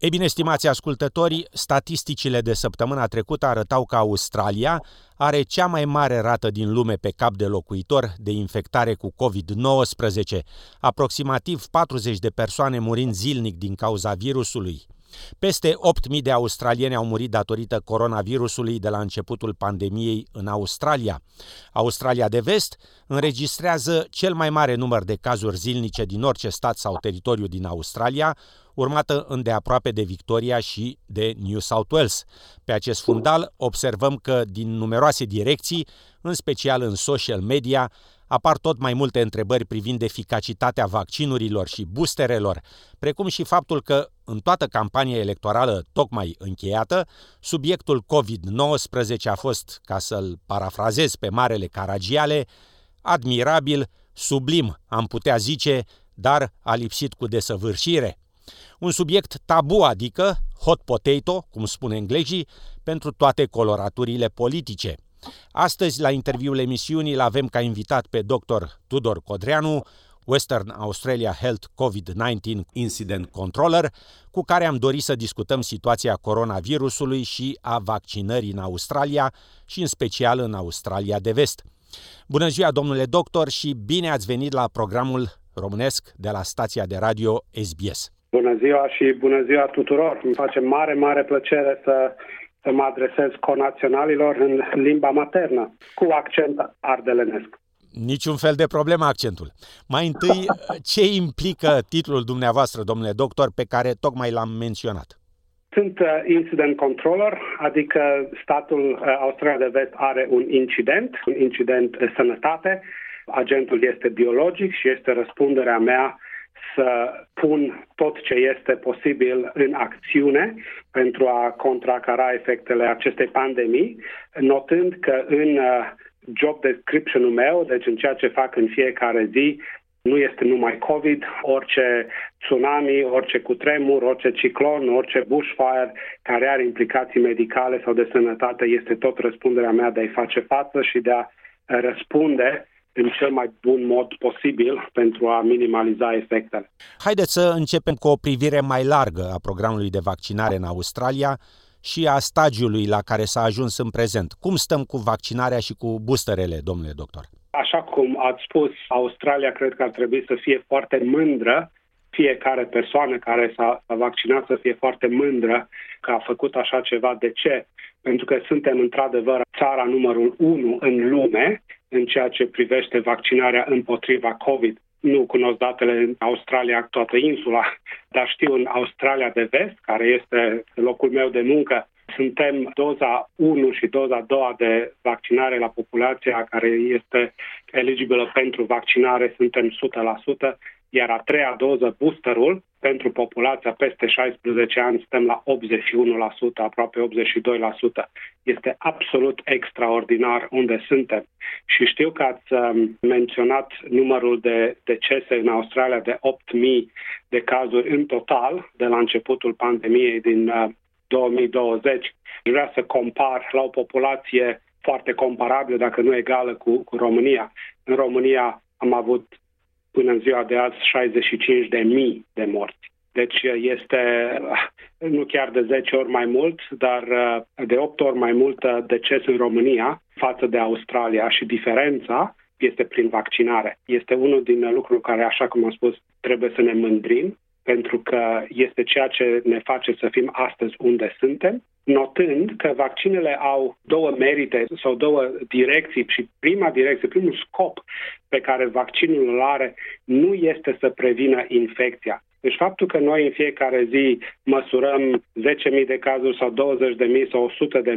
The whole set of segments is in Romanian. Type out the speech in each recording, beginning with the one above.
Ei bine, stimați ascultători, statisticile de săptămâna trecută arătau că Australia are cea mai mare rată din lume pe cap de locuitor de infectare cu COVID-19, aproximativ 40 de persoane murind zilnic din cauza virusului. Peste 8.000 de australieni au murit datorită coronavirusului de la începutul pandemiei în Australia. Australia de Vest înregistrează cel mai mare număr de cazuri zilnice din orice stat sau teritoriu din Australia, urmată îndeaproape de Victoria și de New South Wales. Pe acest fundal observăm că din numeroase direcții, în special în social media, apar tot mai multe întrebări privind eficacitatea vaccinurilor și boosterelor, precum și faptul că în toată campania electorală tocmai încheiată, subiectul COVID-19 a fost, ca să-l parafrazez pe Marele Caragiale, admirabil, sublim, am putea zice, dar a lipsit cu desăvârșire. Un subiect tabu, adică hot potato, cum spune englezii, pentru toate coloraturile politice – Astăzi, la interviul emisiunii, îl avem ca invitat pe dr. Tudor Codreanu, Western Australia Health COVID-19 Incident Controller, cu care am dorit să discutăm situația coronavirusului și a vaccinării în Australia și în special în Australia de Vest. Bună ziua, domnule doctor, și bine ați venit la programul românesc de la stația de radio SBS. Bună ziua și bună ziua tuturor! Îmi face mare, mare plăcere să să mă adresez conaționalilor în limba maternă, cu accent ardelenesc. Niciun fel de problemă accentul. Mai întâi, ce implică titlul dumneavoastră, domnule doctor, pe care tocmai l-am menționat? Sunt uh, incident controller, adică statul uh, Australia de Vest are un incident, un incident de sănătate. Agentul este biologic și este răspunderea mea să pun tot ce este posibil în acțiune pentru a contracara efectele acestei pandemii, notând că în uh, job description-ul meu, deci în ceea ce fac în fiecare zi, nu este numai COVID, orice tsunami, orice cutremur, orice ciclon, orice bushfire care are implicații medicale sau de sănătate, este tot răspunderea mea de a-i face față și de a răspunde în cel mai bun mod posibil pentru a minimaliza efectele. Haideți să începem cu o privire mai largă a programului de vaccinare în Australia și a stagiului la care s-a ajuns în prezent. Cum stăm cu vaccinarea și cu boosterele, domnule doctor? Așa cum ați spus, Australia cred că ar trebui să fie foarte mândră fiecare persoană care s-a vaccinat să fie foarte mândră că a făcut așa ceva. De ce? Pentru că suntem într-adevăr țara numărul 1 în lume în ceea ce privește vaccinarea împotriva COVID. Nu cunosc datele în Australia, toată insula, dar știu în Australia de vest, care este locul meu de muncă, suntem doza 1 și doza 2 de vaccinare la populația care este eligibilă pentru vaccinare, suntem 100%, iar a treia doză, boosterul, pentru populația peste 16 ani, suntem la 81%, aproape 82%. Este absolut extraordinar unde suntem. Și știu că ați um, menționat numărul de decese în Australia de 8.000 de cazuri în total de la începutul pandemiei din 2020. Uh, Vreau să compar la o populație foarte comparabilă, dacă nu egală, cu, cu România. În România am avut până în ziua de azi 65 de mii de morți. Deci este nu chiar de 10 ori mai mult, dar de 8 ori mai mult deces în România față de Australia și diferența este prin vaccinare. Este unul din lucruri care, așa cum am spus, trebuie să ne mândrim pentru că este ceea ce ne face să fim astăzi unde suntem, notând că vaccinele au două merite sau două direcții și prima direcție, primul scop pe care vaccinul îl are nu este să prevină infecția. Deci faptul că noi în fiecare zi măsurăm 10.000 de cazuri sau 20.000 sau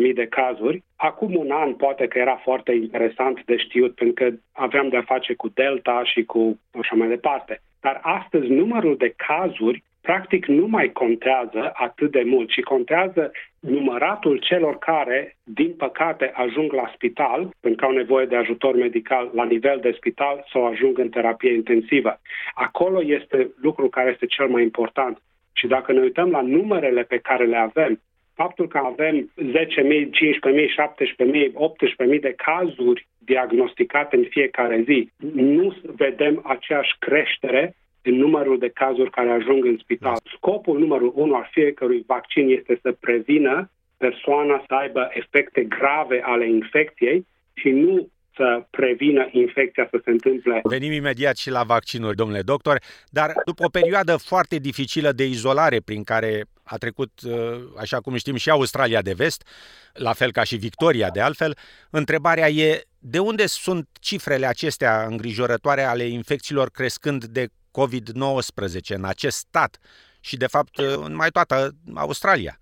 100.000 de cazuri, acum un an poate că era foarte interesant de știut pentru că aveam de-a face cu Delta și cu așa mai departe. Dar astăzi numărul de cazuri practic nu mai contează atât de mult, ci contează număratul celor care, din păcate, ajung la spital pentru că au nevoie de ajutor medical la nivel de spital sau ajung în terapie intensivă. Acolo este lucrul care este cel mai important. Și dacă ne uităm la numerele pe care le avem, faptul că avem 10.000, 15.000, 17.000, 18.000 de cazuri diagnosticate în fiecare zi, nu vedem aceeași creștere în numărul de cazuri care ajung în spital. Scopul numărul unu al fiecărui vaccin este să prevină persoana să aibă efecte grave ale infecției și nu să prevină infecția să se întâmple. Venim imediat și la vaccinuri, domnule doctor, dar după o perioadă foarte dificilă de izolare prin care a trecut, uh, așa cum știm, și Australia de vest, la fel ca și Victoria de altfel, întrebarea e de unde sunt cifrele acestea îngrijorătoare ale infecțiilor crescând de COVID-19 în acest stat și, de fapt, în mai toată Australia?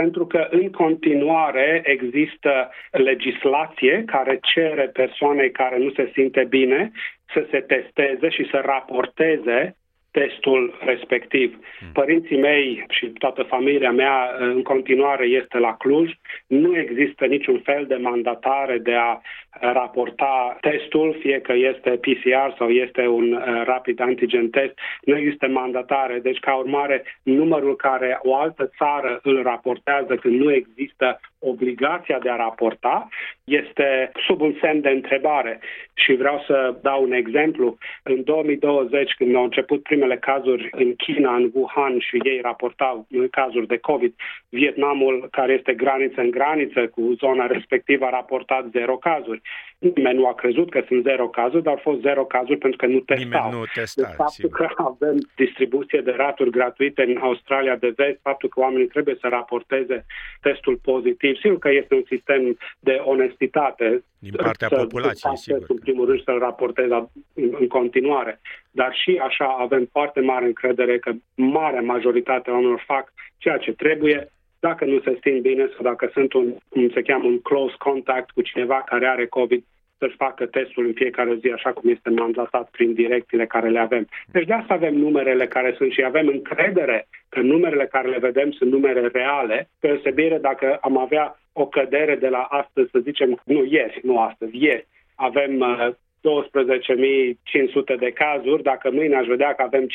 pentru că în continuare există legislație care cere persoanei care nu se simte bine să se testeze și să raporteze testul respectiv. Hmm. Părinții mei și toată familia mea în continuare este la Cluj. Nu există niciun fel de mandatare de a raporta testul, fie că este PCR sau este un uh, rapid antigen test. Nu există mandatare. Deci, ca urmare, numărul care o altă țară îl raportează când nu există obligația de a raporta este sub un semn de întrebare. Și vreau să dau un exemplu. În 2020, când au început primele cazuri în China, în Wuhan și ei raportau cazuri de COVID, Vietnamul, care este graniță în graniță cu zona respectivă, a raportat zero cazuri. Nimeni nu a crezut că sunt zero cazuri, dar au fost zero cazuri pentru că nu testau. Nimeni nu testa, deci, faptul că avem distribuție de raturi gratuite în Australia de vest, faptul că oamenii trebuie să raporteze testul pozitiv, sigur că este un sistem de onestitate. Din partea să, populației, sigur. În primul rând să-l raporteze în, în continuare. Dar și așa avem foarte mare încredere că marea majoritate a oamenilor fac ceea ce trebuie, dacă nu se simt bine sau dacă sunt un, cum se cheamă, un close contact cu cineva care are COVID, să-și facă testul în fiecare zi, așa cum este mandatat prin direcțiile care le avem. Deci de asta avem numerele care sunt și avem încredere că numerele care le vedem sunt numere reale, pe deosebire dacă am avea o cădere de la astăzi, să zicem, nu ieri, nu astăzi, ieri, avem uh, 12.500 de cazuri, dacă mâine aș vedea că avem 5.000,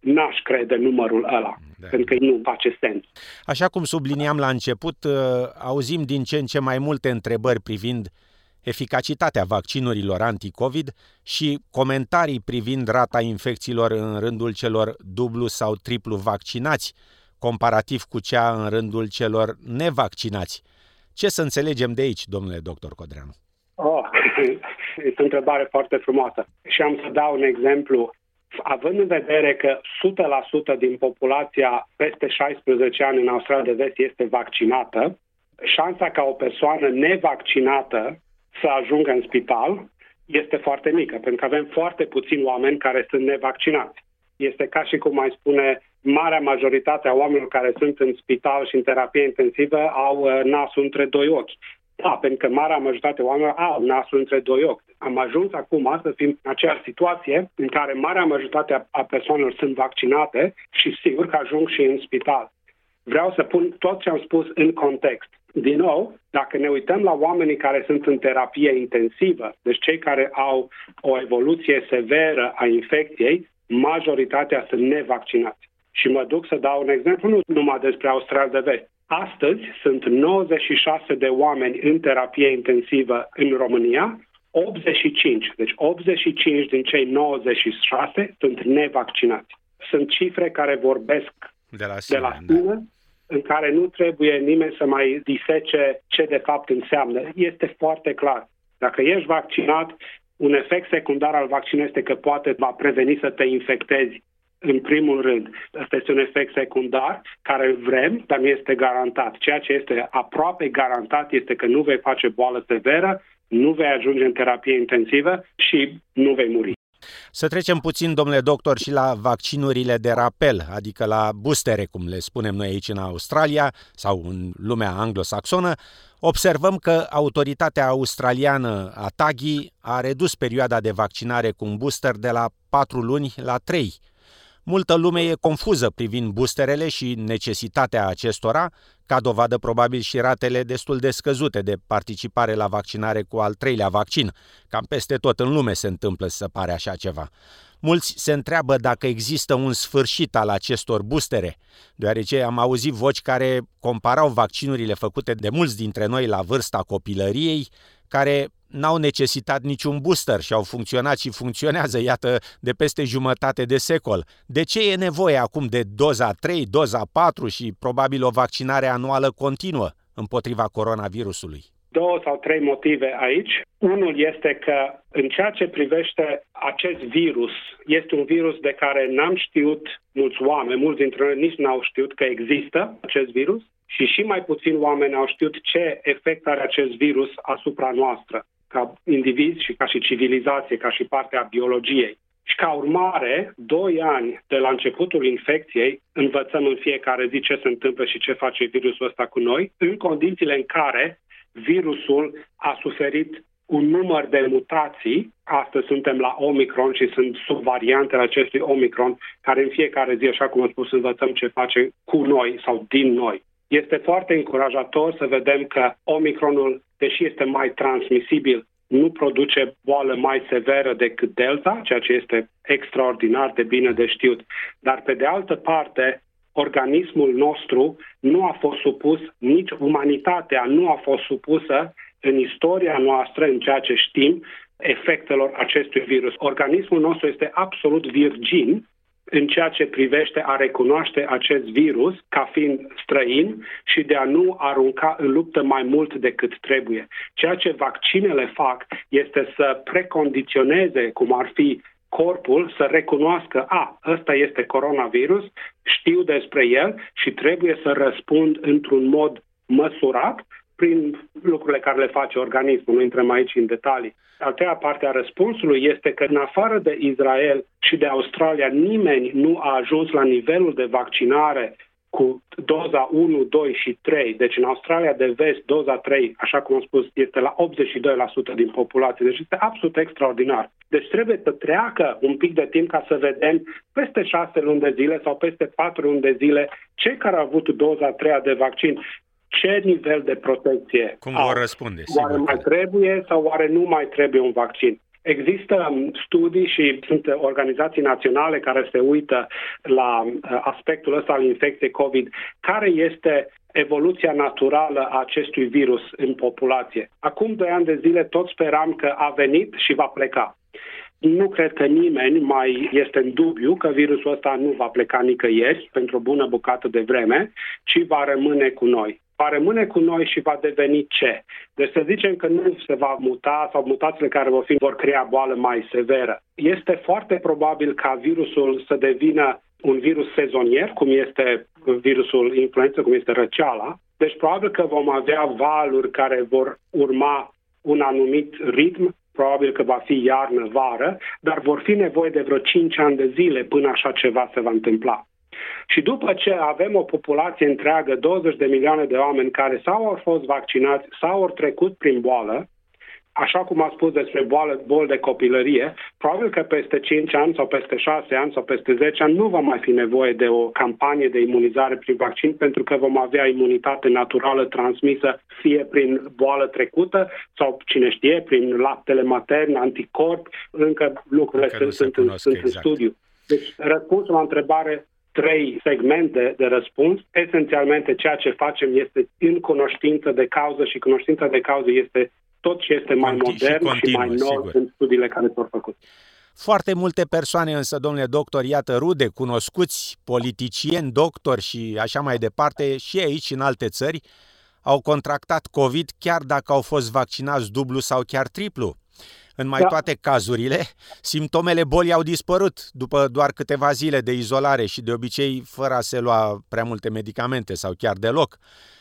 n-aș crede numărul ăla, da. pentru că nu face sens. Așa cum subliniam la început, uh, auzim din ce în ce mai multe întrebări privind eficacitatea vaccinurilor anti-COVID și comentarii privind rata infecțiilor în rândul celor dublu sau triplu vaccinați, comparativ cu cea în rândul celor nevaccinați. Ce să înțelegem de aici, domnule doctor Codreanu? Oh, este o întrebare foarte frumoasă. Și am să dau un exemplu. Având în vedere că 100% din populația peste 16 ani în Australia de Vest este vaccinată, șansa ca o persoană nevaccinată să ajungă în spital este foarte mică, pentru că avem foarte puțini oameni care sunt nevaccinați. Este ca și cum mai spune, marea majoritate a oamenilor care sunt în spital și în terapie intensivă au uh, nasul între doi ochi. Da, pentru că marea majoritate a oamenilor au nasul între doi ochi. Am ajuns acum să fim în aceeași situație în care marea majoritate a persoanelor sunt vaccinate și sigur că ajung și în spital. Vreau să pun tot ce am spus în context. Din nou, dacă ne uităm la oamenii care sunt în terapie intensivă, deci cei care au o evoluție severă a infecției, majoritatea sunt nevaccinați. Și mă duc să dau un exemplu, nu numai despre Australia de Vest. Astăzi sunt 96 de oameni în terapie intensivă în România, 85, deci 85 din cei 96 sunt nevaccinați. Sunt cifre care vorbesc de la sine, de la sine da. în care nu trebuie nimeni să mai disece ce de fapt înseamnă. Este foarte clar. Dacă ești vaccinat, un efect secundar al vaccinului este că poate va preveni să te infectezi în primul rând. Asta este un efect secundar care vrem, dar nu este garantat. Ceea ce este aproape garantat este că nu vei face boală severă, nu vei ajunge în terapie intensivă și nu vei muri. Să trecem puțin, domnule doctor, și la vaccinurile de rapel, adică la boostere, cum le spunem noi aici în Australia sau în lumea anglosaxonă. Observăm că autoritatea australiană a TAGI a redus perioada de vaccinare cu un booster de la 4 luni la 3 Multă lume e confuză privind boosterele și necesitatea acestora, ca dovadă probabil și ratele destul de scăzute de participare la vaccinare cu al treilea vaccin. Cam peste tot în lume se întâmplă să pare așa ceva. Mulți se întreabă dacă există un sfârșit al acestor boostere, deoarece am auzit voci care comparau vaccinurile făcute de mulți dintre noi la vârsta copilăriei, care n-au necesitat niciun booster și au funcționat și funcționează, iată, de peste jumătate de secol. De ce e nevoie acum de doza 3, doza 4 și probabil o vaccinare anuală continuă împotriva coronavirusului? două sau trei motive aici. Unul este că în ceea ce privește acest virus, este un virus de care n-am știut mulți oameni, mulți dintre noi nici n-au știut că există acest virus și și mai puțini oameni au știut ce efect are acest virus asupra noastră, ca indivizi și ca și civilizație, ca și parte a biologiei. Și ca urmare, doi ani de la începutul infecției, învățăm în fiecare zi ce se întâmplă și ce face virusul ăsta cu noi, în condițiile în care virusul a suferit un număr de mutații. Astăzi suntem la Omicron și sunt subvariantele acestui Omicron, care în fiecare zi, așa cum am spus, învățăm ce face cu noi sau din noi. Este foarte încurajator să vedem că Omicronul, deși este mai transmisibil, nu produce boală mai severă decât Delta, ceea ce este extraordinar de bine de știut. Dar, pe de altă parte, organismul nostru nu a fost supus, nici umanitatea nu a fost supusă în istoria noastră, în ceea ce știm, efectelor acestui virus. Organismul nostru este absolut virgin în ceea ce privește a recunoaște acest virus ca fiind străin și de a nu arunca în luptă mai mult decât trebuie. Ceea ce vaccinele fac este să precondiționeze, cum ar fi corpul să recunoască, a, ăsta este coronavirus, știu despre el și trebuie să răspund într-un mod măsurat prin lucrurile care le face organismul, nu intrăm aici în detalii. A treia parte a răspunsului este că în afară de Israel și de Australia nimeni nu a ajuns la nivelul de vaccinare cu doza 1, 2 și 3. Deci în Australia de vest, doza 3, așa cum am spus, este la 82% din populație. Deci este absolut extraordinar. Deci trebuie să treacă un pic de timp ca să vedem peste 6 luni de zile sau peste 4 luni de zile cei care au avut doza 3 de vaccin ce nivel de protecție Cum vor răspunde? Oare mai trebuie sau oare nu mai trebuie un vaccin? Există um, studii și sunt organizații naționale care se uită la uh, aspectul ăsta al infecției COVID, care este evoluția naturală a acestui virus în populație. Acum doi ani de zile tot speram că a venit și va pleca. Nu cred că nimeni mai este în dubiu că virusul ăsta nu va pleca nicăieri pentru o bună bucată de vreme, ci va rămâne cu noi va rămâne cu noi și va deveni ce? Deci să zicem că nu se va muta sau mutațiile care vor fi vor crea boală mai severă. Este foarte probabil ca virusul să devină un virus sezonier, cum este virusul influență, cum este răceala. Deci probabil că vom avea valuri care vor urma un anumit ritm, probabil că va fi iarnă-vară, dar vor fi nevoie de vreo 5 ani de zile până așa ceva se va întâmpla. Și după ce avem o populație întreagă, 20 de milioane de oameni care sau au fost vaccinați sau au trecut prin boală, așa cum a spus despre boală, bol de copilărie, probabil că peste 5 ani sau peste 6 ani sau peste 10 ani nu va mai fi nevoie de o campanie de imunizare prin vaccin pentru că vom avea imunitate naturală transmisă fie prin boală trecută sau cine știe, prin laptele matern, anticorp, încă lucrurile încă sunt, sunt, sunt exact. în studiu. Deci răspunsul la întrebare trei segmente de răspuns. Esențialmente, ceea ce facem este în cunoștință de cauză și cunoștința de cauză este tot ce este mai Conti- modern și, continuă, și mai nou sigur. în studiile care s-au făcut. Foarte multe persoane însă, domnule doctor, iată rude, cunoscuți, politicieni, doctori și așa mai departe, și aici în alte țări, au contractat COVID chiar dacă au fost vaccinați dublu sau chiar triplu. În mai da. toate cazurile, simptomele bolii au dispărut după doar câteva zile de izolare și de obicei fără a se lua prea multe medicamente sau chiar deloc.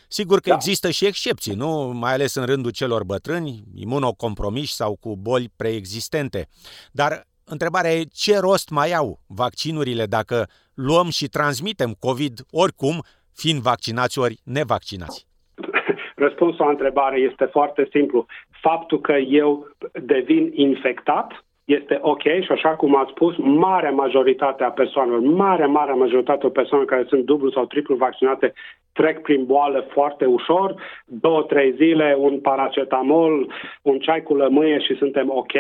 Sigur că da. există și excepții, nu? Mai ales în rândul celor bătrâni, imunocompromiși sau cu boli preexistente. Dar întrebarea e ce rost mai au vaccinurile dacă luăm și transmitem COVID oricum, fiind vaccinați ori nevaccinați? Răspunsul la întrebare este foarte simplu. Faptul că eu devin infectat este ok și așa cum ați spus, marea majoritate a persoanelor, marea, marea majoritate a persoanelor care sunt dublu sau triplu vaccinate trec prin boală foarte ușor, două, trei zile, un paracetamol, un ceai cu lămâie și suntem ok.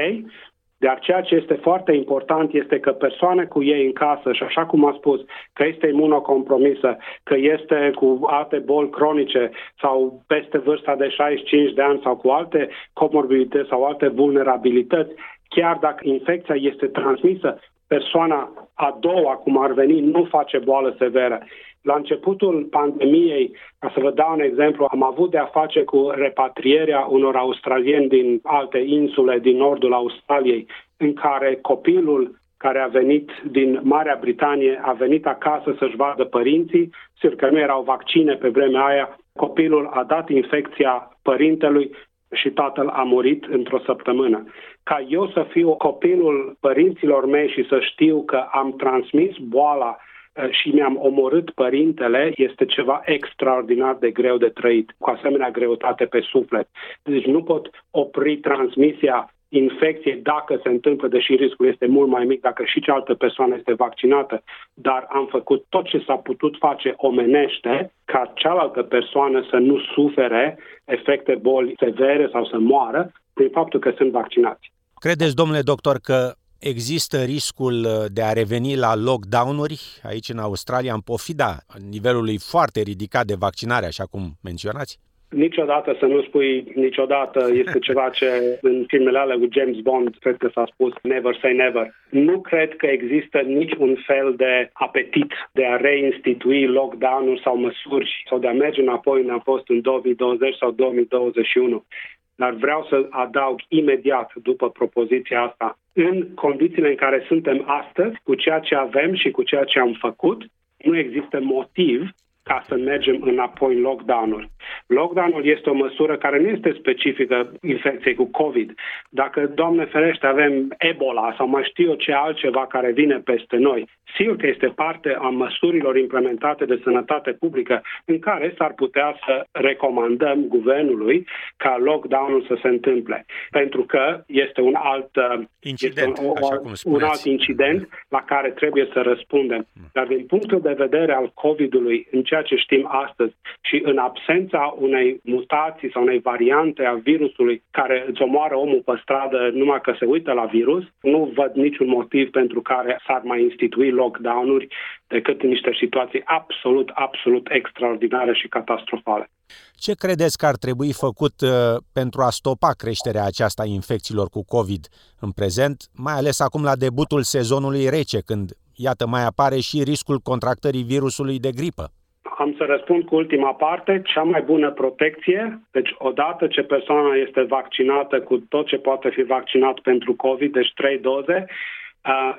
Dar ceea ce este foarte important este că persoane cu ei în casă și așa cum a spus, că este imunocompromisă, că este cu alte boli cronice sau peste vârsta de 65 de ani sau cu alte comorbidități sau alte vulnerabilități, chiar dacă infecția este transmisă, persoana a doua, cum ar veni, nu face boală severă. La începutul pandemiei, ca să vă dau un exemplu, am avut de a face cu repatrierea unor australieni din alte insule din nordul Australiei, în care copilul care a venit din Marea Britanie a venit acasă să-și vadă părinții, sigur că nu erau vaccine pe vremea aia, copilul a dat infecția părintelui și tatăl a murit într-o săptămână. Ca eu să fiu copilul părinților mei și să știu că am transmis boala Eh, și mi-am omorât părintele este ceva extraordinar de greu de trăit, cu asemenea greutate pe suflet. Deci nu pot opri transmisia infecției dacă se întâmplă, deși riscul este mult mai mic dacă și cealaltă persoană este vaccinată, dar am făcut tot ce s-a putut face omenește ca cealaltă persoană să nu sufere efecte boli severe sau să moară prin faptul că sunt vaccinați. Credeți, domnule doctor, că Există riscul uh, de a reveni la lockdown-uri aici în Australia, în pofida nivelului foarte ridicat de vaccinare, așa cum menționați? Niciodată să nu spui niciodată este ceva ce în filmele alea cu James Bond cred că s-a spus never say never. Nu cred că există niciun fel de apetit de a reinstitui lockdown-uri sau măsuri sau de a merge înapoi în a fost în 2020 sau 2021 dar vreau să adaug imediat după propoziția asta. În condițiile în care suntem astăzi, cu ceea ce avem și cu ceea ce am făcut, nu există motiv ca să mergem înapoi în lockdown-uri. Lockdown-ul este o măsură care nu este specifică infecției cu COVID. Dacă, Doamne ferește, avem Ebola sau mai știu eu ce altceva care vine peste noi, sigur că este parte a măsurilor implementate de sănătate publică în care s-ar putea să recomandăm guvernului ca lockdown-ul să se întâmple. Pentru că este un alt incident, este un, așa cum un alt incident la care trebuie să răspundem. Dar din punctul de vedere al COVID-ului, în ceea ce știm astăzi și în absența unei mutații sau unei variante a virusului care îți omoară omul pe stradă numai că se uită la virus, nu văd niciun motiv pentru care s-ar mai institui lockdown-uri decât în niște situații absolut, absolut extraordinare și catastrofale. Ce credeți că ar trebui făcut uh, pentru a stopa creșterea aceasta a infecțiilor cu COVID în prezent, mai ales acum la debutul sezonului rece, când, iată, mai apare și riscul contractării virusului de gripă? Am să răspund cu ultima parte. Cea mai bună protecție, deci odată ce persoana este vaccinată cu tot ce poate fi vaccinat pentru COVID, deci trei doze,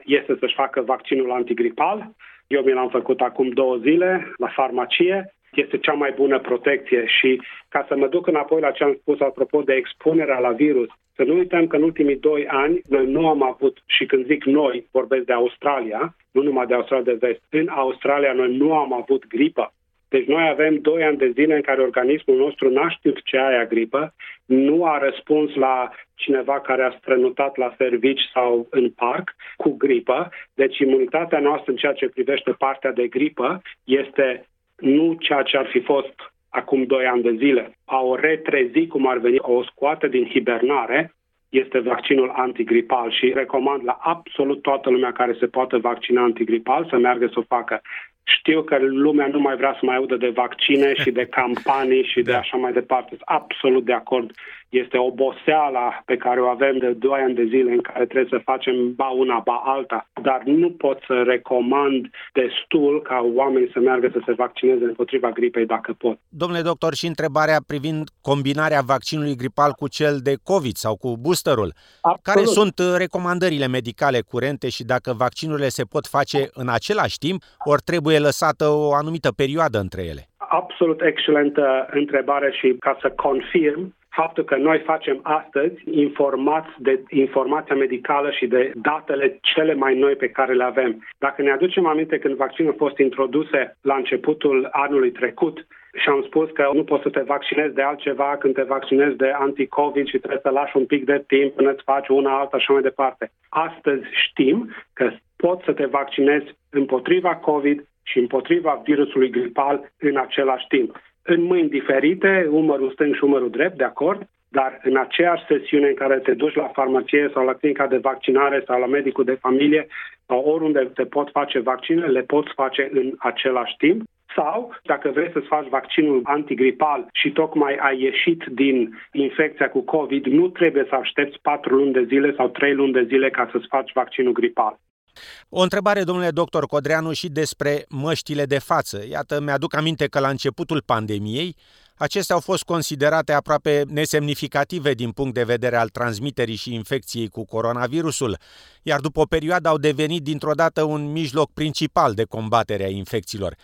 este să-și facă vaccinul antigripal. Eu mi l-am făcut acum două zile la farmacie. Este cea mai bună protecție și ca să mă duc înapoi la ce am spus apropo de expunerea la virus, să nu uităm că în ultimii doi ani noi nu am avut, și când zic noi, vorbesc de Australia, nu numai de Australia de vest, în Australia noi nu am avut gripă. Deci noi avem doi ani de zile în care organismul nostru n-a știut ce aia gripă, nu a răspuns la cineva care a strănutat la servici sau în parc cu gripă. Deci imunitatea noastră în ceea ce privește partea de gripă este nu ceea ce ar fi fost acum doi ani de zile. A o retrezi, cum ar veni, o scoate din hibernare, este vaccinul antigripal și recomand la absolut toată lumea care se poate vaccina antigripal să meargă să o facă. Știu că lumea nu mai vrea să mai audă de vaccine și de campanii și de da. așa mai departe. Sunt absolut de acord. Este oboseala pe care o avem de 2 ani de zile în care trebuie să facem ba una, ba alta. Dar nu pot să recomand destul ca oamenii să meargă să se vaccineze împotriva gripei dacă pot. Domnule doctor, și întrebarea privind combinarea vaccinului gripal cu cel de COVID sau cu boosterul. Absolut. Care sunt uh, recomandările medicale curente și dacă vaccinurile se pot face în același timp, ori trebuie trebuie lăsată o anumită perioadă între ele? Absolut excelentă întrebare și ca să confirm, faptul că noi facem astăzi informați de informația medicală și de datele cele mai noi pe care le avem. Dacă ne aducem aminte când vaccinul a fost introduse la începutul anului trecut, și am spus că nu poți să te vaccinezi de altceva când te vaccinezi de anti-COVID și trebuie să lași un pic de timp până îți faci una alta și așa mai departe. Astăzi știm că poți să te vaccinezi împotriva COVID și împotriva virusului gripal în același timp. În mâini diferite, umărul stâng și umărul drept, de acord, dar în aceeași sesiune în care te duci la farmacie sau la clinica de vaccinare sau la medicul de familie sau oriunde te pot face vaccine, le poți face în același timp. Sau, dacă vrei să-ți faci vaccinul antigripal și tocmai ai ieșit din infecția cu COVID, nu trebuie să aștepți 4 luni de zile sau 3 luni de zile ca să-ți faci vaccinul gripal. O întrebare, domnule doctor Codreanu, și despre măștile de față. Iată, mi-aduc aminte că la începutul pandemiei, acestea au fost considerate aproape nesemnificative din punct de vedere al transmiterii și infecției cu coronavirusul, iar după o perioadă au devenit dintr-o dată un mijloc principal de combatere a infecțiilor.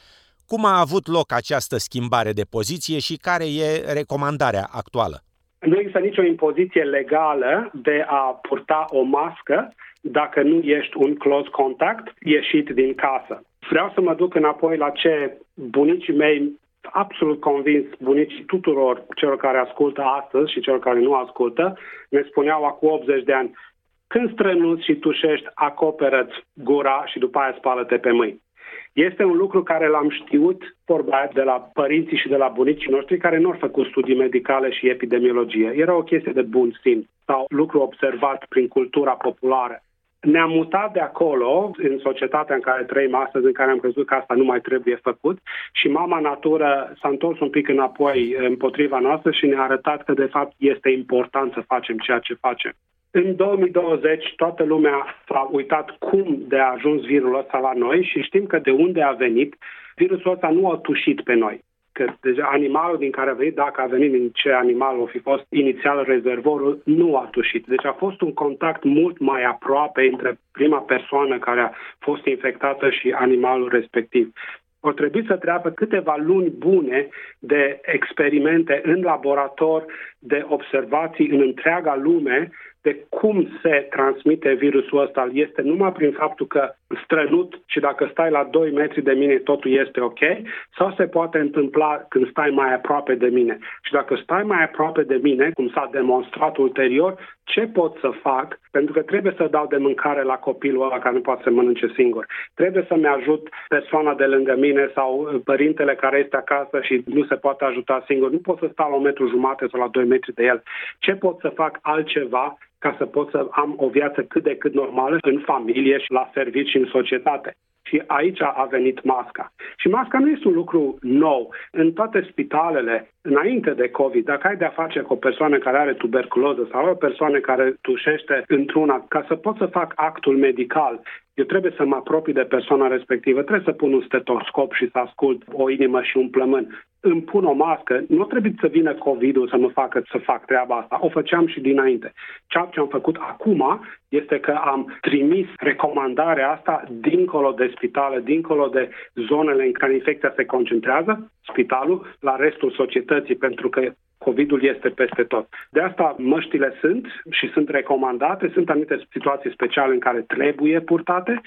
Cum a avut loc această schimbare de poziție și care e recomandarea actuală? Nu există nicio impoziție legală de a purta o mască dacă nu ești un close contact ieșit din casă. Vreau să mă duc înapoi la ce bunicii mei absolut convins bunicii tuturor celor care ascultă astăzi și celor care nu ascultă, ne spuneau acum 80 de ani, când strănuți și tușești, acoperă gura și după aia spală-te pe mâini. Este un lucru care l-am știut, vorba de la părinții și de la bunicii noștri care nu au făcut studii medicale și epidemiologie. Era o chestie de bun simț sau lucru observat prin cultura populară. Ne-am mutat de acolo, în societatea în care trăim astăzi, în care am crezut că asta nu mai trebuie făcut și mama natură s-a întors un pic înapoi împotriva noastră și ne-a arătat că de fapt este important să facem ceea ce facem. În 2020 toată lumea s-a uitat cum de a ajuns virul ăsta la noi și știm că de unde a venit, virusul ăsta nu a tușit pe noi că deja animalul din care a venit, dacă a venit din ce animal o fi fost inițial rezervorul, nu a tușit. Deci a fost un contact mult mai aproape între prima persoană care a fost infectată și animalul respectiv. O trebuie să treabă câteva luni bune de experimente în laborator, de observații în întreaga lume, de cum se transmite virusul ăsta este numai prin faptul că strănut și dacă stai la 2 metri de mine totul este ok sau se poate întâmpla când stai mai aproape de mine. Și dacă stai mai aproape de mine, cum s-a demonstrat ulterior, ce pot să fac? Pentru că trebuie să dau de mâncare la copilul ăla care nu poate să mănânce singur. Trebuie să-mi ajut persoana de lângă mine sau părintele care este acasă și nu se poate ajuta singur. Nu pot să stau la un metru jumate sau la 2 metri de el. Ce pot să fac altceva ca să pot să am o viață cât de cât normală în familie și la servici și în societate. Și aici a venit masca. Și masca nu este un lucru nou. În toate spitalele, înainte de COVID, dacă ai de-a face cu o persoană care are tuberculoză sau o persoană care tușește într-una, ca să pot să fac actul medical, eu trebuie să mă apropii de persoana respectivă, trebuie să pun un stetoscop și să ascult o inimă și un plămân. Îmi pun o mască, nu trebuie să vină COVID-ul să mă facă să fac treaba asta. O făceam și dinainte. Ceea ce am făcut acum este că am trimis recomandarea asta dincolo de spitale, dincolo de zonele în care infecția se concentrează, spitalul, la restul societății, pentru că COVID-ul este peste tot. De asta măștile sunt și sunt recomandate, sunt anumite situații speciale în care trebuie purtate,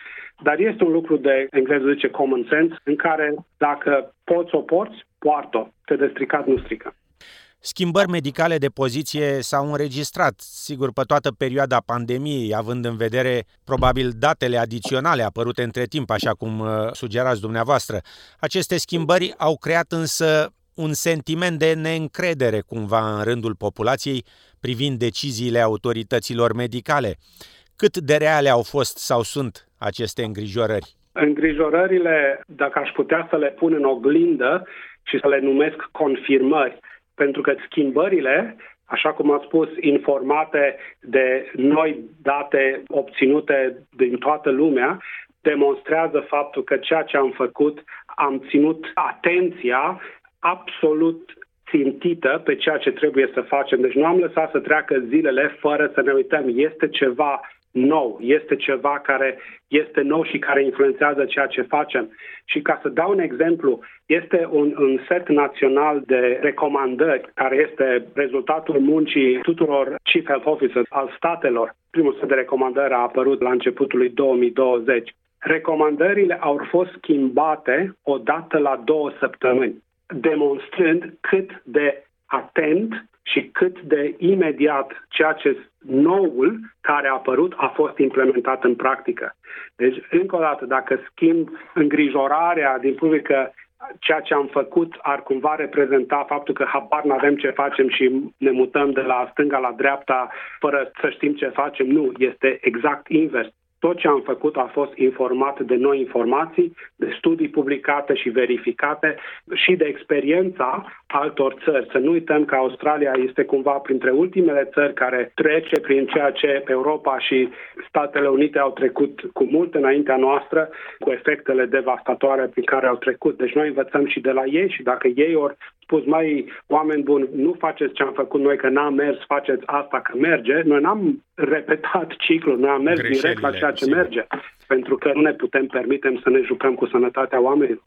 dar este un lucru de, engleză zice common sense, în care dacă poți o porți, poartă-o. Te de stricat nu strică. Schimbări medicale de poziție s-au înregistrat, sigur, pe toată perioada pandemiei, având în vedere probabil datele adiționale apărute între timp, așa cum uh, sugerați dumneavoastră. Aceste schimbări au creat însă un sentiment de neîncredere cumva în rândul populației privind deciziile autorităților medicale. Cât de reale au fost sau sunt aceste îngrijorări? Îngrijorările, dacă aș putea să le pun în oglindă și să le numesc confirmări, pentru că schimbările, așa cum am spus, informate de noi date obținute din toată lumea, demonstrează faptul că ceea ce am făcut am ținut atenția absolut țintită pe ceea ce trebuie să facem. Deci nu am lăsat să treacă zilele fără să ne uităm. Este ceva nou, este ceva care este nou și care influențează ceea ce facem. Și ca să dau un exemplu, este un, un set național de recomandări care este rezultatul muncii tuturor Chief Health Officers al statelor. Primul set de recomandări a apărut la începutul lui 2020. Recomandările au fost schimbate odată la două săptămâni demonstrând cât de atent și cât de imediat ceea ce noul care a apărut a fost implementat în practică. Deci, încă o dată, dacă schimb îngrijorarea din public că ceea ce am făcut ar cumva reprezenta faptul că habar nu avem ce facem și ne mutăm de la stânga la dreapta fără să știm ce facem. Nu, este exact invers. Tot ce am făcut a fost informat de noi informații, de studii publicate și verificate și de experiența altor țări. Să nu uităm că Australia este cumva printre ultimele țări care trece prin ceea ce Europa și Statele Unite au trecut cu mult înaintea noastră, cu efectele devastatoare prin care au trecut. Deci noi învățăm și de la ei și dacă ei ori spus, mai oameni buni, nu faceți ce am făcut noi, că n-am mers, faceți asta că merge. Noi n-am repetat ciclul, noi am mers direct la ceea ce merge, pentru că nu ne putem permite să ne jucăm cu sănătatea oamenilor.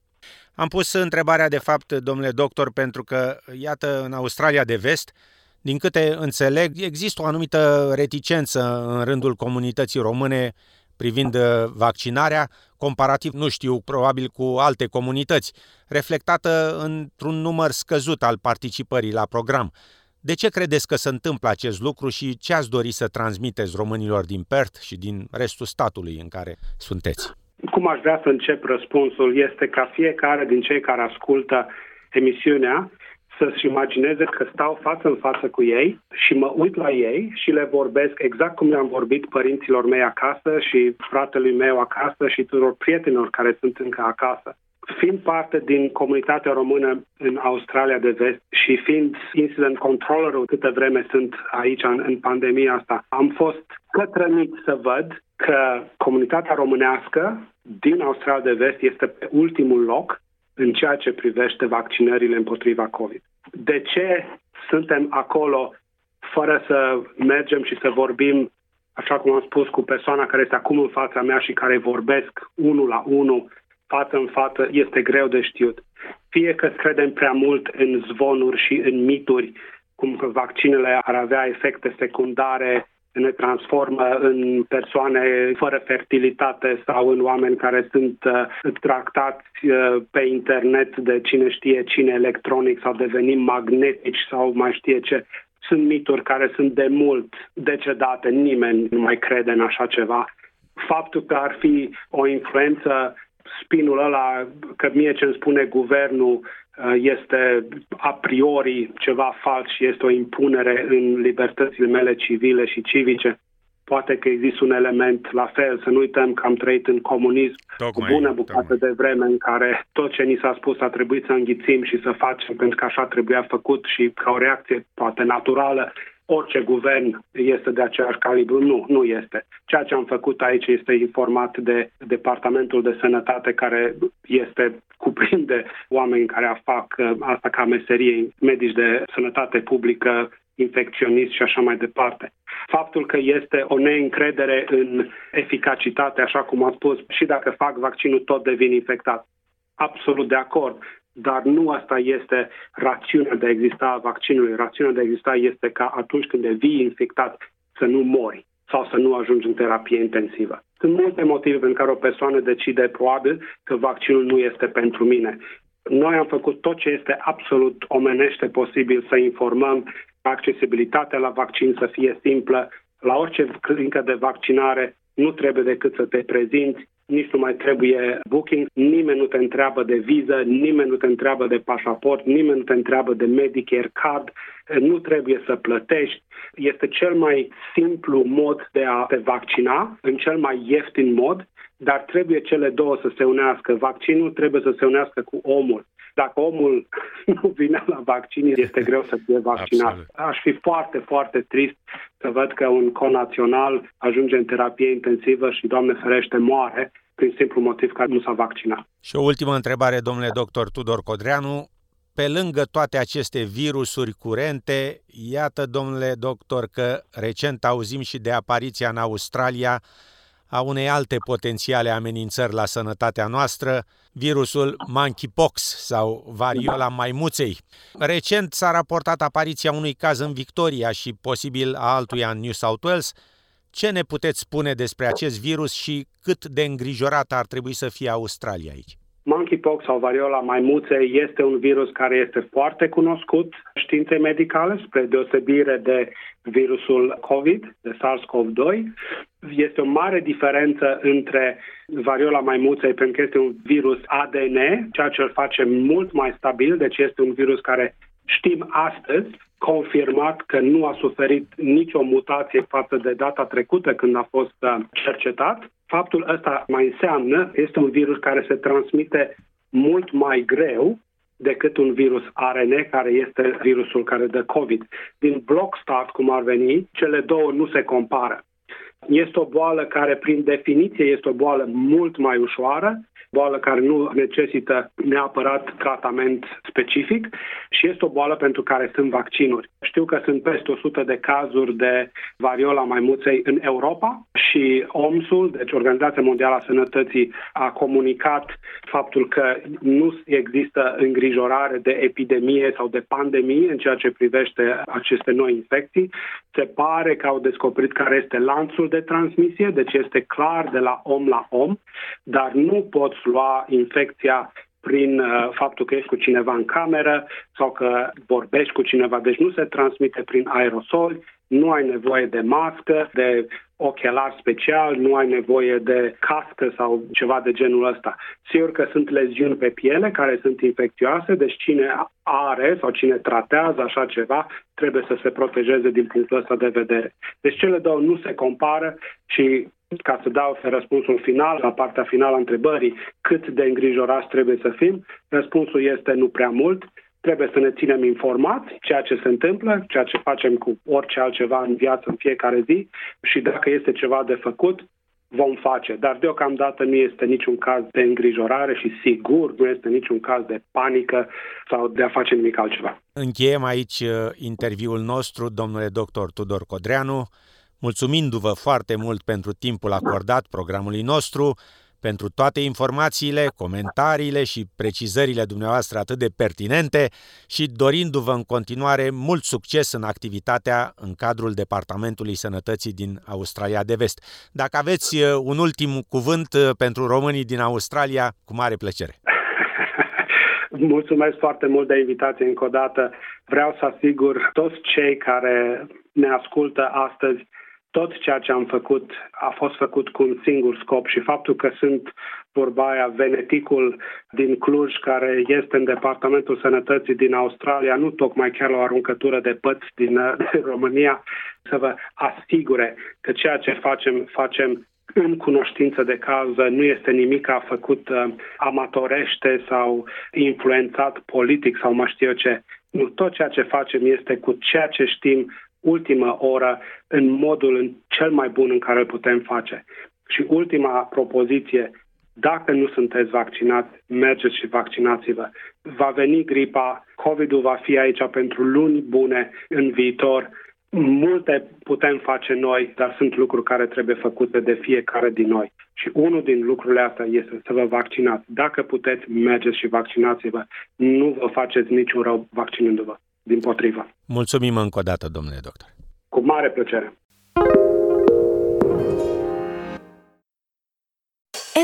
Am pus întrebarea de fapt, domnule doctor, pentru că, iată, în Australia de Vest, din câte înțeleg, există o anumită reticență în rândul comunității române privind uh, vaccinarea, comparativ, nu știu, probabil cu alte comunități, reflectată într-un număr scăzut al participării la program. De ce credeți că se întâmplă acest lucru și ce ați dori să transmiteți românilor din Perth și din restul statului în care sunteți? Cum aș vrea să încep răspunsul este ca fiecare din cei care ascultă emisiunea să-și imagineze că stau față în față cu ei și mă uit la ei și le vorbesc exact cum le-am vorbit părinților mei acasă și fratelui meu acasă și tuturor prietenilor care sunt încă acasă. Fiind parte din comunitatea română în Australia de Vest și fiind incident controllerul câte vreme sunt aici în, în pandemia asta, am fost cătrănit să văd că comunitatea românească din Australia de Vest este pe ultimul loc în ceea ce privește vaccinările împotriva COVID. De ce suntem acolo fără să mergem și să vorbim, așa cum am spus, cu persoana care este acum în fața mea și care vorbesc unul la unul, față în față, este greu de știut. Fie că credem prea mult în zvonuri și în mituri, cum că vaccinele ar avea efecte secundare ne transformă în persoane fără fertilitate sau în oameni care sunt uh, tractați uh, pe internet de cine știe cine electronic sau devenim magnetici sau mai știe ce. Sunt mituri care sunt de mult decedate, nimeni nu mai crede în așa ceva. Faptul că ar fi o influență spinul ăla, că mie ce îmi spune guvernul Uh, este a priori ceva fals și este o impunere în libertățile mele civile și civice. Poate că există un element la fel, să nu uităm că am trăit în comunism tocmai, cu bună bucată tocmai. de vreme în care tot ce ni s-a spus a trebuit să înghițim și să facem pentru că așa trebuia făcut și ca o reacție poate naturală orice guvern este de aceeași calibru. Nu, nu este. Ceea ce am făcut aici este informat de Departamentul de Sănătate, care este cuprinde oameni care fac uh, asta ca meserie, medici de sănătate publică, infecționist și așa mai departe. Faptul că este o neîncredere în eficacitate, așa cum am spus, și dacă fac vaccinul, tot devin infectat. Absolut de acord dar nu asta este rațiunea de a exista a vaccinului. Rațiunea de a exista este ca atunci când devii infectat să nu mori sau să nu ajungi în terapie intensivă. Sunt multe motive pentru care o persoană decide probabil că vaccinul nu este pentru mine. Noi am făcut tot ce este absolut omenește posibil să informăm accesibilitatea la vaccin să fie simplă. La orice clinică de vaccinare nu trebuie decât să te prezinți, nici nu mai trebuie booking, nimeni nu te întreabă de viză, nimeni nu te întreabă de pașaport, nimeni nu te întreabă de Medicare card, nu trebuie să plătești. Este cel mai simplu mod de a te vaccina, în cel mai ieftin mod, dar trebuie cele două să se unească. Vaccinul trebuie să se unească cu omul. Dacă omul nu vine la vaccin, este greu să fie vaccinat. Absolut. Aș fi foarte, foarte trist să văd că un conațional ajunge în terapie intensivă și, Doamne ferește, moare prin simplu motiv că nu s-a vaccinat. Și o ultimă întrebare, domnule doctor Tudor Codreanu. Pe lângă toate aceste virusuri curente, iată, domnule doctor, că recent auzim și de apariția în Australia a unei alte potențiale amenințări la sănătatea noastră, virusul monkeypox sau variola maimuței. Recent s-a raportat apariția unui caz în Victoria și posibil a altuia în New South Wales. Ce ne puteți spune despre acest virus și cât de îngrijorată ar trebui să fie Australia aici? Monkeypox sau variola maimuței este un virus care este foarte cunoscut științei medicale, spre deosebire de virusul COVID, de SARS-CoV-2. Este o mare diferență între variola maimuței pentru că este un virus ADN, ceea ce îl face mult mai stabil, deci este un virus care știm astăzi, confirmat că nu a suferit nicio mutație față de data trecută când a fost uh, cercetat. Faptul ăsta mai înseamnă că este un virus care se transmite mult mai greu decât un virus ARN, care este virusul care dă COVID. Din block start, cum ar veni, cele două nu se compară. Este o boală care, prin definiție, este o boală mult mai ușoară, boală care nu necesită neapărat tratament specific și este o boală pentru care sunt vaccinuri. Știu că sunt peste 100 de cazuri de variola maimuței în Europa și OMS-ul, deci Organizația Mondială a Sănătății, a comunicat faptul că nu există îngrijorare de epidemie sau de pandemie în ceea ce privește aceste noi infecții. Se pare că au descoperit care este lanțul de transmisie, deci este clar de la om la om, dar nu poți lua infecția prin uh, faptul că ești cu cineva în cameră sau că vorbești cu cineva. Deci nu se transmite prin aerosoli, nu ai nevoie de mască, de ochelar special, nu ai nevoie de cască sau ceva de genul ăsta. Sigur că sunt leziuni pe piele care sunt infecțioase, deci cine are sau cine tratează așa ceva trebuie să se protejeze din punctul ăsta de vedere. Deci cele două nu se compară și ca să dau răspunsul final, la partea finală a întrebării, cât de îngrijorați trebuie să fim, răspunsul este nu prea mult. Trebuie să ne ținem informați ceea ce se întâmplă, ceea ce facem cu orice altceva în viață în fiecare zi și dacă este ceva de făcut, vom face. Dar deocamdată nu este niciun caz de îngrijorare și sigur nu este niciun caz de panică sau de a face nimic altceva. Încheiem aici uh, interviul nostru, domnule doctor Tudor Codreanu mulțumindu-vă foarte mult pentru timpul acordat programului nostru, pentru toate informațiile, comentariile și precizările dumneavoastră atât de pertinente și dorindu-vă în continuare mult succes în activitatea în cadrul Departamentului Sănătății din Australia de Vest. Dacă aveți uh, un ultim cuvânt uh, pentru românii din Australia, cu mare plăcere. Mulțumesc foarte mult de invitație încă o dată. Vreau să asigur toți cei care ne ascultă astăzi tot ceea ce am făcut a fost făcut cu un singur scop și faptul că sunt vorba aia, veneticul din Cluj, care este în Departamentul Sănătății din Australia, nu tocmai chiar la o aruncătură de păți din, din România, să vă asigure că ceea ce facem, facem în cunoștință de cauză, nu este nimic a făcut uh, amatorește sau influențat politic sau mă știu eu ce. Nu, tot ceea ce facem este cu ceea ce știm ultima oră în modul în cel mai bun în care îl putem face. Și ultima propoziție, dacă nu sunteți vaccinați, mergeți și vaccinați-vă. Va veni gripa, COVID-ul va fi aici pentru luni bune în viitor. Multe putem face noi, dar sunt lucruri care trebuie făcute de fiecare din noi. Și unul din lucrurile astea este să vă vaccinați. Dacă puteți, mergeți și vaccinați-vă. Nu vă faceți niciun rău vaccinându-vă din potrivă. Mulțumim încă o dată, domnule doctor. Cu mare plăcere.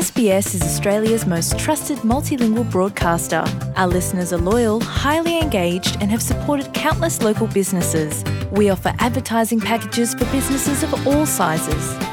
SBS is Australia's most trusted multilingual broadcaster. Our listeners are loyal, highly engaged, and have supported countless local businesses. We offer advertising packages for businesses of all sizes.